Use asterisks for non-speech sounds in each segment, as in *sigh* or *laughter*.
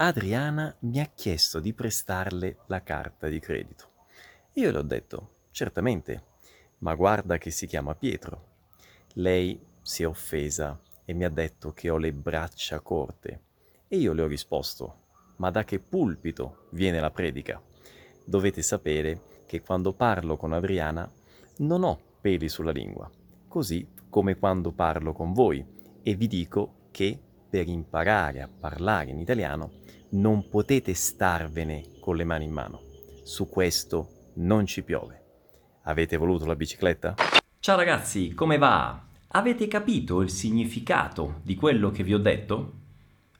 Adriana mi ha chiesto di prestarle la carta di credito. Io le ho detto, certamente, ma guarda che si chiama Pietro. Lei si è offesa e mi ha detto che ho le braccia corte. E io le ho risposto, ma da che pulpito viene la predica? Dovete sapere che quando parlo con Adriana non ho peli sulla lingua, così come quando parlo con voi e vi dico che per imparare a parlare in italiano non potete starvene con le mani in mano. Su questo non ci piove. Avete voluto la bicicletta? Ciao ragazzi, come va? Avete capito il significato di quello che vi ho detto?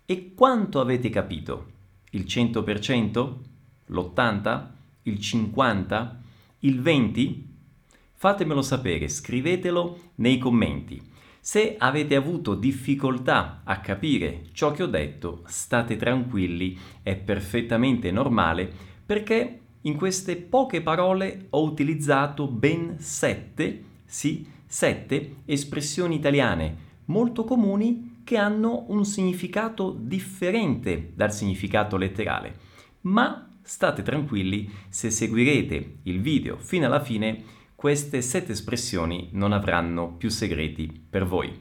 E quanto avete capito? Il 100%? L'80%? Il 50%? Il 20%? Fatemelo sapere, scrivetelo nei commenti. Se avete avuto difficoltà a capire ciò che ho detto, state tranquilli, è perfettamente normale perché in queste poche parole ho utilizzato ben sette, sì, sette espressioni italiane molto comuni che hanno un significato differente dal significato letterale. Ma state tranquilli, se seguirete il video fino alla fine queste sette espressioni non avranno più segreti per voi.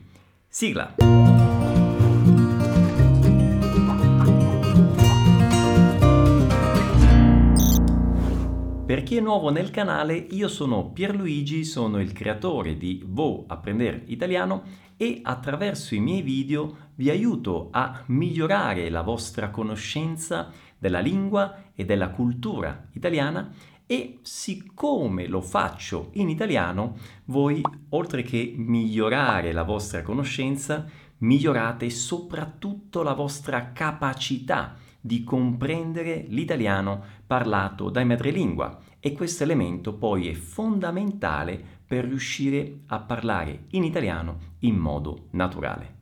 Sigla! Per chi è nuovo nel canale, io sono Pierluigi, sono il creatore di Vo Apprender Italiano e attraverso i miei video vi aiuto a migliorare la vostra conoscenza della lingua e della cultura italiana e siccome lo faccio in italiano, voi oltre che migliorare la vostra conoscenza, migliorate soprattutto la vostra capacità di comprendere l'italiano parlato dai madrelingua e questo elemento poi è fondamentale per riuscire a parlare in italiano in modo naturale.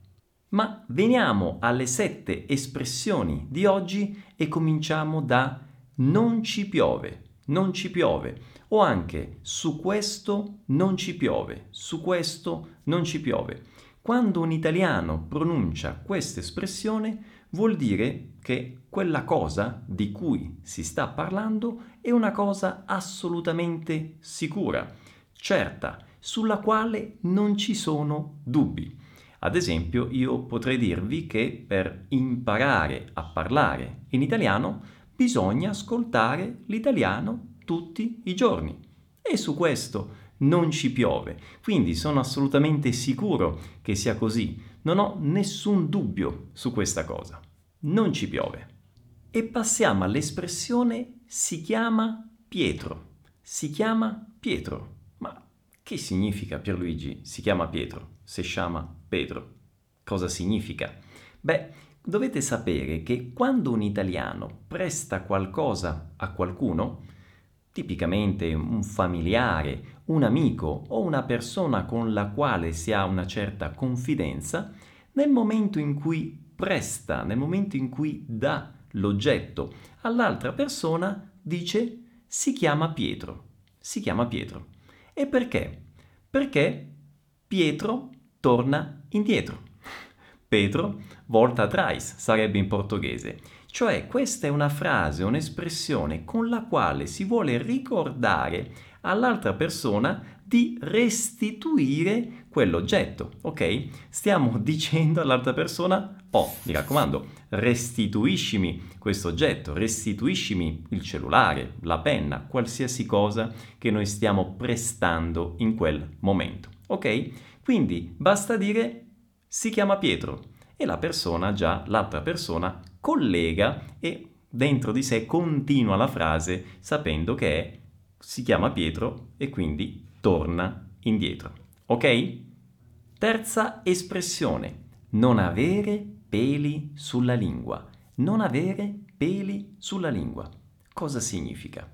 Ma veniamo alle sette espressioni di oggi e cominciamo da non ci piove non ci piove, o anche su questo non ci piove, su questo non ci piove. Quando un italiano pronuncia questa espressione vuol dire che quella cosa di cui si sta parlando è una cosa assolutamente sicura, certa, sulla quale non ci sono dubbi. Ad esempio, io potrei dirvi che per imparare a parlare in italiano bisogna ascoltare l'italiano tutti i giorni. E su questo non ci piove, quindi sono assolutamente sicuro che sia così. Non ho nessun dubbio su questa cosa. Non ci piove. E passiamo all'espressione si chiama Pietro. Si chiama Pietro. Ma che significa Pierluigi? Si chiama Pietro, se chiama Pedro. Cosa significa? Beh, dovete sapere che quando un italiano presta qualcosa a qualcuno, tipicamente un familiare, un amico o una persona con la quale si ha una certa confidenza, nel momento in cui presta, nel momento in cui dà l'oggetto all'altra persona, dice si chiama Pietro. Si chiama Pietro. E perché? Perché Pietro torna indietro. Pedro volta atrás sarebbe in portoghese. Cioè questa è una frase, un'espressione con la quale si vuole ricordare all'altra persona di restituire quell'oggetto, ok? Stiamo *laughs* dicendo all'altra persona, oh, mi raccomando, restituiscimi questo oggetto, restituiscimi il cellulare, la penna, qualsiasi cosa che noi stiamo prestando in quel momento, ok? Quindi basta dire si chiama Pietro e la persona già, l'altra persona, collega e dentro di sé continua la frase sapendo che è, si chiama Pietro e quindi torna indietro. Ok? Terza espressione, non avere peli sulla lingua. Non avere peli sulla lingua. Cosa significa?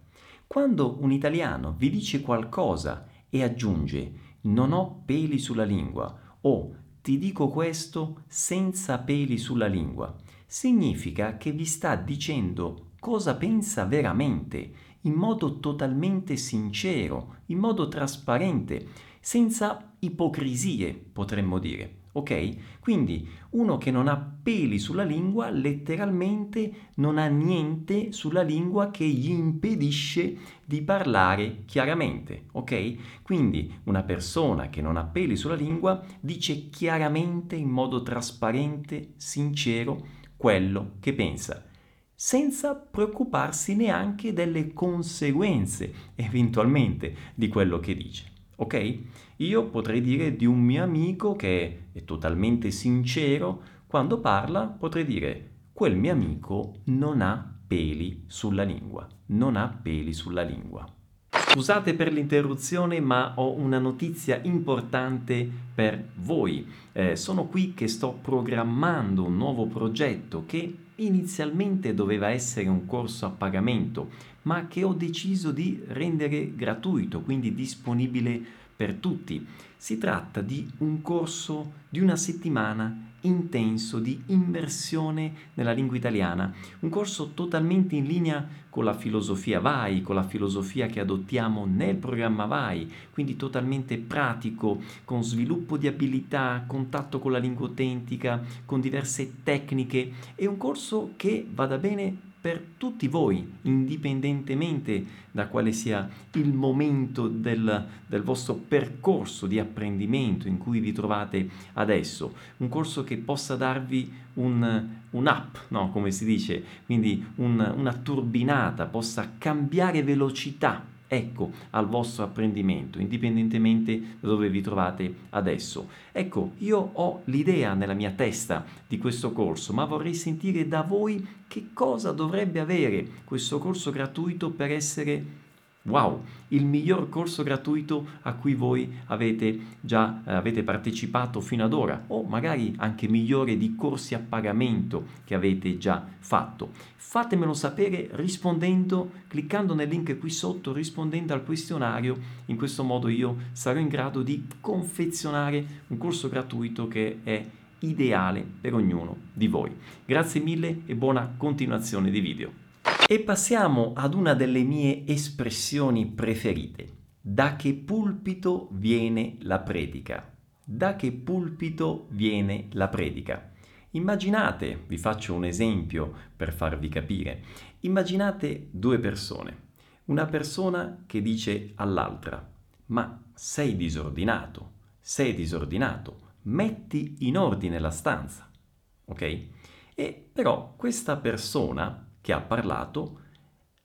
Quando un italiano vi dice qualcosa e aggiunge non ho peli sulla lingua o ti dico questo senza peli sulla lingua. Significa che vi sta dicendo cosa pensa veramente, in modo totalmente sincero, in modo trasparente, senza ipocrisie, potremmo dire. Ok? Quindi uno che non ha peli sulla lingua letteralmente non ha niente sulla lingua che gli impedisce di parlare chiaramente, ok? Quindi una persona che non ha peli sulla lingua dice chiaramente in modo trasparente, sincero, quello che pensa senza preoccuparsi neanche delle conseguenze eventualmente di quello che dice. Ok? Io potrei dire di un mio amico che è totalmente sincero, quando parla potrei dire quel mio amico non ha peli sulla lingua, non ha peli sulla lingua. Scusate per l'interruzione, ma ho una notizia importante per voi. Eh, sono qui che sto programmando un nuovo progetto che inizialmente doveva essere un corso a pagamento, ma che ho deciso di rendere gratuito, quindi disponibile per tutti. Si tratta di un corso di una settimana intenso di immersione nella lingua italiana, un corso totalmente in linea con la filosofia VAI, con la filosofia che adottiamo nel programma VAI, quindi totalmente pratico, con sviluppo di abilità, contatto con la lingua autentica, con diverse tecniche. È un corso che vada bene per tutti voi, indipendentemente da quale sia il momento del, del, vostro percorso di apprendimento in cui vi trovate adesso. Un corso che possa darvi un, un up, no? come si dice, quindi un, una turbinata, possa cambiare velocità ecco, al vostro apprendimento, indipendentemente da dove vi trovate adesso. Ecco, io ho l'idea nella mia testa di questo corso, ma vorrei sentire da voi che cosa dovrebbe avere questo corso gratuito per essere Wow, il miglior corso gratuito a cui voi avete già eh, avete partecipato fino ad ora o magari anche migliore di corsi a pagamento che avete già fatto. Fatemelo sapere rispondendo, cliccando nel link qui sotto, rispondendo al questionario. In questo modo io sarò in grado di confezionare un corso gratuito che è ideale per ognuno di voi. Grazie mille e buona continuazione di video. E passiamo ad una delle mie espressioni preferite. Da che pulpito viene la predica? Da che pulpito viene la predica? Immaginate, vi faccio un esempio per farvi capire, immaginate due persone. Una persona che dice all'altra, ma sei disordinato, sei disordinato, metti in ordine la stanza. Ok? E però questa persona che ha parlato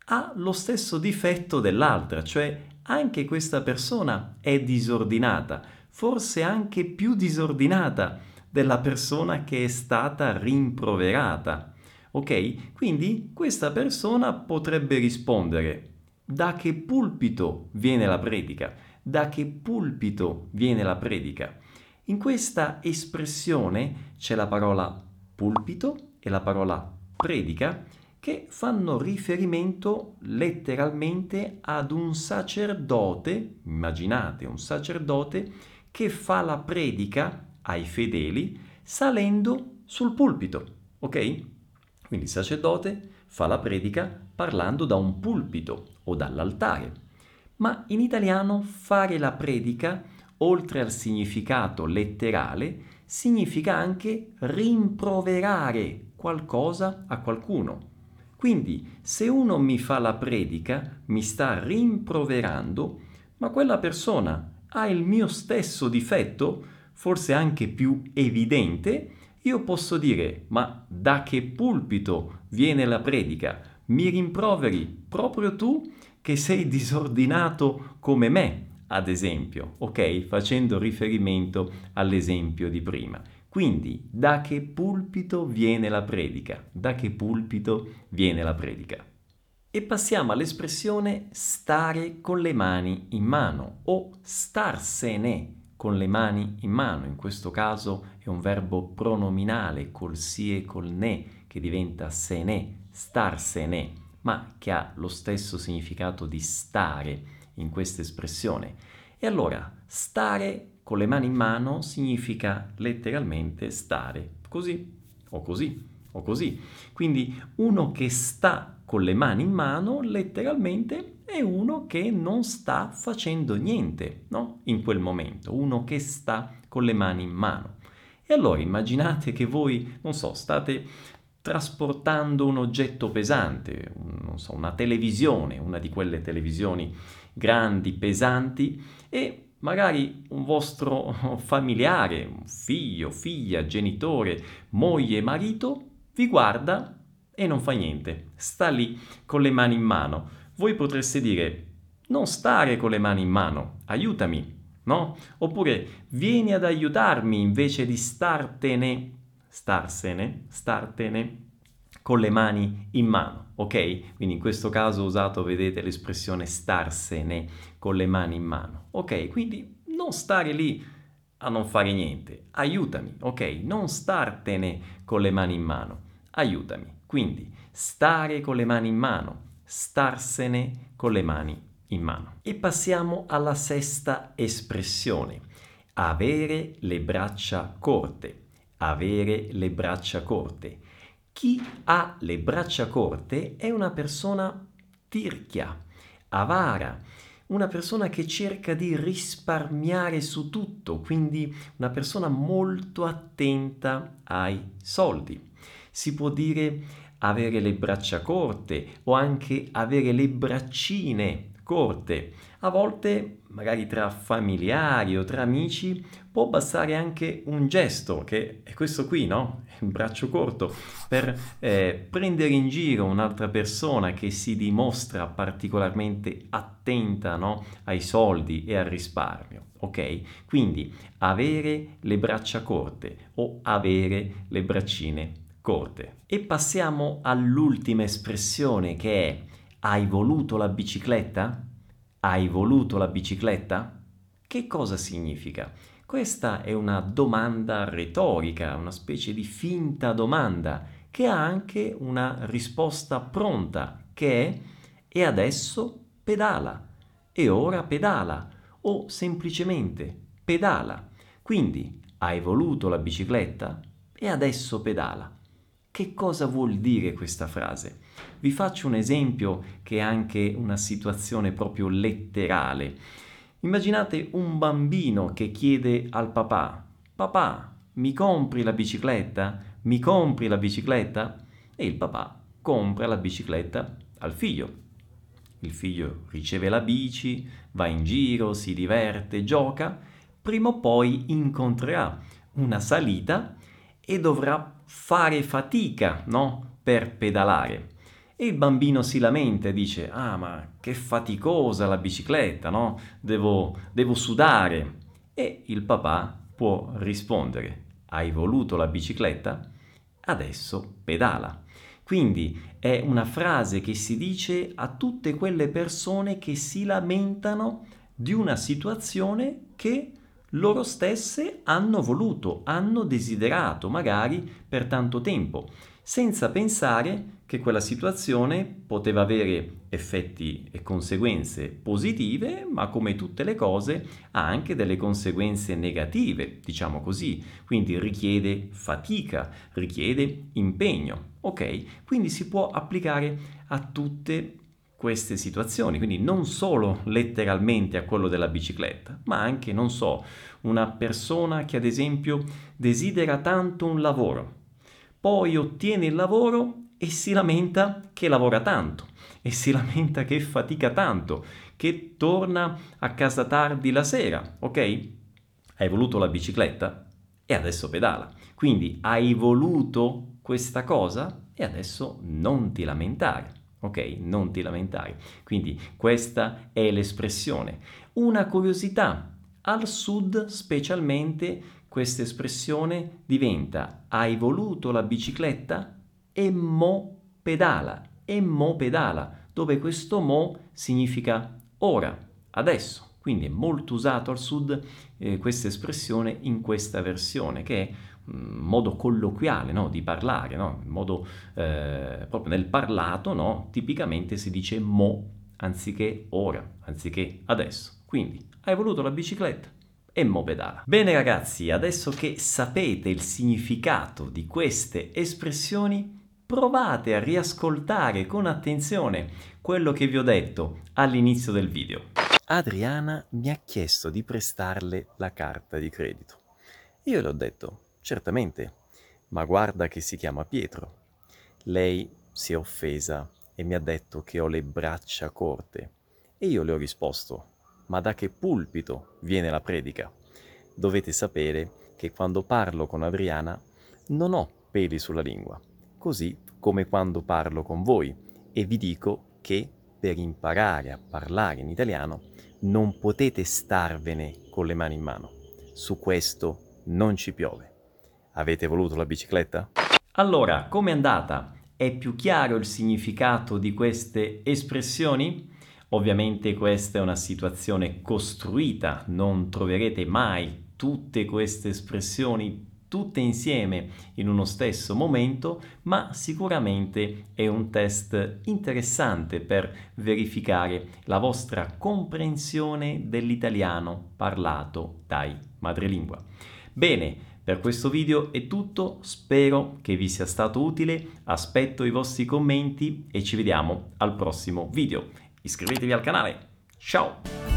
ha lo stesso difetto dell'altra, cioè anche questa persona è disordinata, forse anche più disordinata della persona che è stata rimproverata. Ok? Quindi questa persona potrebbe rispondere da che pulpito viene la predica? Da che pulpito viene la predica? In questa espressione c'è la parola pulpito e la parola predica che fanno riferimento letteralmente ad un sacerdote, immaginate un sacerdote, che fa la predica ai fedeli salendo sul pulpito, ok? Quindi il sacerdote fa la predica parlando da un pulpito o dall'altare. Ma in italiano fare la predica, oltre al significato letterale, significa anche rimproverare qualcosa a qualcuno. Quindi se uno mi fa la predica, mi sta rimproverando, ma quella persona ha il mio stesso difetto, forse anche più evidente, io posso dire, ma da che pulpito viene la predica? Mi rimproveri proprio tu che sei disordinato come me, ad esempio, ok? Facendo riferimento all'esempio di prima. Quindi, da che pulpito viene la predica? Da che pulpito viene la predica? E passiamo all'espressione stare con le mani in mano o starsene con le mani in mano. In questo caso è un verbo pronominale col si e col ne che diventa se ne, starsene, ma che ha lo stesso significato di stare in questa espressione. E allora, stare con le mani in mano significa letteralmente stare così o così o così. Quindi uno che sta con le mani in mano letteralmente è uno che non sta facendo niente, no? In quel momento, uno che sta con le mani in mano. E allora immaginate che voi, non so, state trasportando un oggetto pesante, non so, una televisione, una di quelle televisioni grandi, pesanti, e magari un vostro *laughs* familiare, un figlio, figlia, genitore, moglie, marito, vi guarda e non fa niente, sta lì con le mani in mano. Voi potreste dire, non stare con le mani in mano, aiutami, no? Oppure vieni ad aiutarmi invece di startene, starsene, startene con le mani in mano, ok? Quindi in questo caso ho usato, vedete, l'espressione starsene con le mani in mano, ok? Quindi non stare lì a non fare niente, aiutami, ok? Non startene con le mani in mano, aiutami. Quindi stare con le mani in mano, starsene con le mani in mano. E passiamo alla sesta espressione, avere le braccia corte. Avere le braccia corte. Chi ha le braccia corte è una persona tirchia, avara, una persona che cerca di risparmiare su tutto, quindi una persona molto attenta ai soldi. Si può dire avere le braccia corte o anche avere le braccine corte. A volte, magari tra familiari o tra amici, può bastare anche un gesto, che è questo qui, no? Il braccio corto, per eh, prendere in giro un'altra persona che si dimostra particolarmente attenta no? ai soldi e al risparmio. Ok? Quindi avere le braccia corte o avere le braccine corte. E passiamo all'ultima espressione che è hai voluto la bicicletta? Hai voluto la bicicletta? Che cosa significa? Questa è una domanda retorica, una specie di finta domanda che ha anche una risposta pronta che è e adesso pedala e ora pedala o semplicemente pedala. Quindi hai voluto la bicicletta e adesso pedala. Che cosa vuol dire questa frase? Vi faccio un esempio che è anche una situazione proprio letterale. Immaginate un bambino che chiede al papà, papà, mi compri la bicicletta? Mi compri la bicicletta? E il papà compra la bicicletta al figlio. Il figlio riceve la bici, va in giro, si diverte, gioca, prima o poi incontrerà una salita e dovrà fare fatica, no? Per pedalare. E il bambino si lamenta e dice, ah ma che faticosa la bicicletta, no? Devo, devo sudare. E il papà può rispondere, hai voluto la bicicletta? Adesso pedala. Quindi è una frase che si dice a tutte quelle persone che si lamentano di una situazione che loro stesse hanno voluto, hanno desiderato, magari per tanto tempo, senza pensare che quella situazione poteva avere effetti e conseguenze positive, ma come tutte le cose ha anche delle conseguenze negative, diciamo così, quindi richiede fatica, richiede impegno, ok? Quindi si può applicare a tutte queste situazioni, quindi non solo letteralmente a quello della bicicletta, ma anche, non so, una persona che ad esempio desidera tanto un lavoro, poi ottiene il lavoro e si lamenta che lavora tanto e si lamenta che fatica tanto, che torna a casa tardi la sera, ok? Hai voluto la bicicletta e adesso pedala. Quindi hai voluto questa cosa e adesso non ti lamentare. Ok? Non ti lamentare. Quindi questa è l'espressione. Una curiosità. Al sud specialmente questa espressione diventa hai voluto la bicicletta e mo pedala. E mo pedala, dove questo mo significa ora, adesso. Quindi è molto usato al sud eh, questa espressione in questa versione, che è modo colloquiale no? di parlare, no? modo eh, proprio nel parlato, no? tipicamente si dice mo anziché ora, anziché adesso. Quindi hai voluto la bicicletta e mo pedala. Bene ragazzi, adesso che sapete il significato di queste espressioni, provate a riascoltare con attenzione quello che vi ho detto all'inizio del video. Adriana mi ha chiesto di prestarle la carta di credito. Io le ho detto certamente, ma guarda che si chiama Pietro. Lei si è offesa e mi ha detto che ho le braccia corte. E io le ho risposto, ma da che pulpito viene la predica? Dovete sapere che quando parlo con Adriana non ho peli sulla lingua, così come quando parlo con voi e vi dico che per imparare a parlare in italiano non potete starvene con le mani in mano. Su questo non ci piove. Avete voluto la bicicletta? Allora, com'è andata? È più chiaro il significato di queste espressioni? Ovviamente questa è una situazione costruita, non troverete mai tutte queste espressioni tutte insieme in uno stesso momento, ma sicuramente è un test interessante per verificare la vostra comprensione dell'italiano parlato dai madrelingua. Bene, per questo video è tutto, spero che vi sia stato utile, aspetto i vostri commenti e ci vediamo al prossimo video. Iscrivetevi al canale, ciao!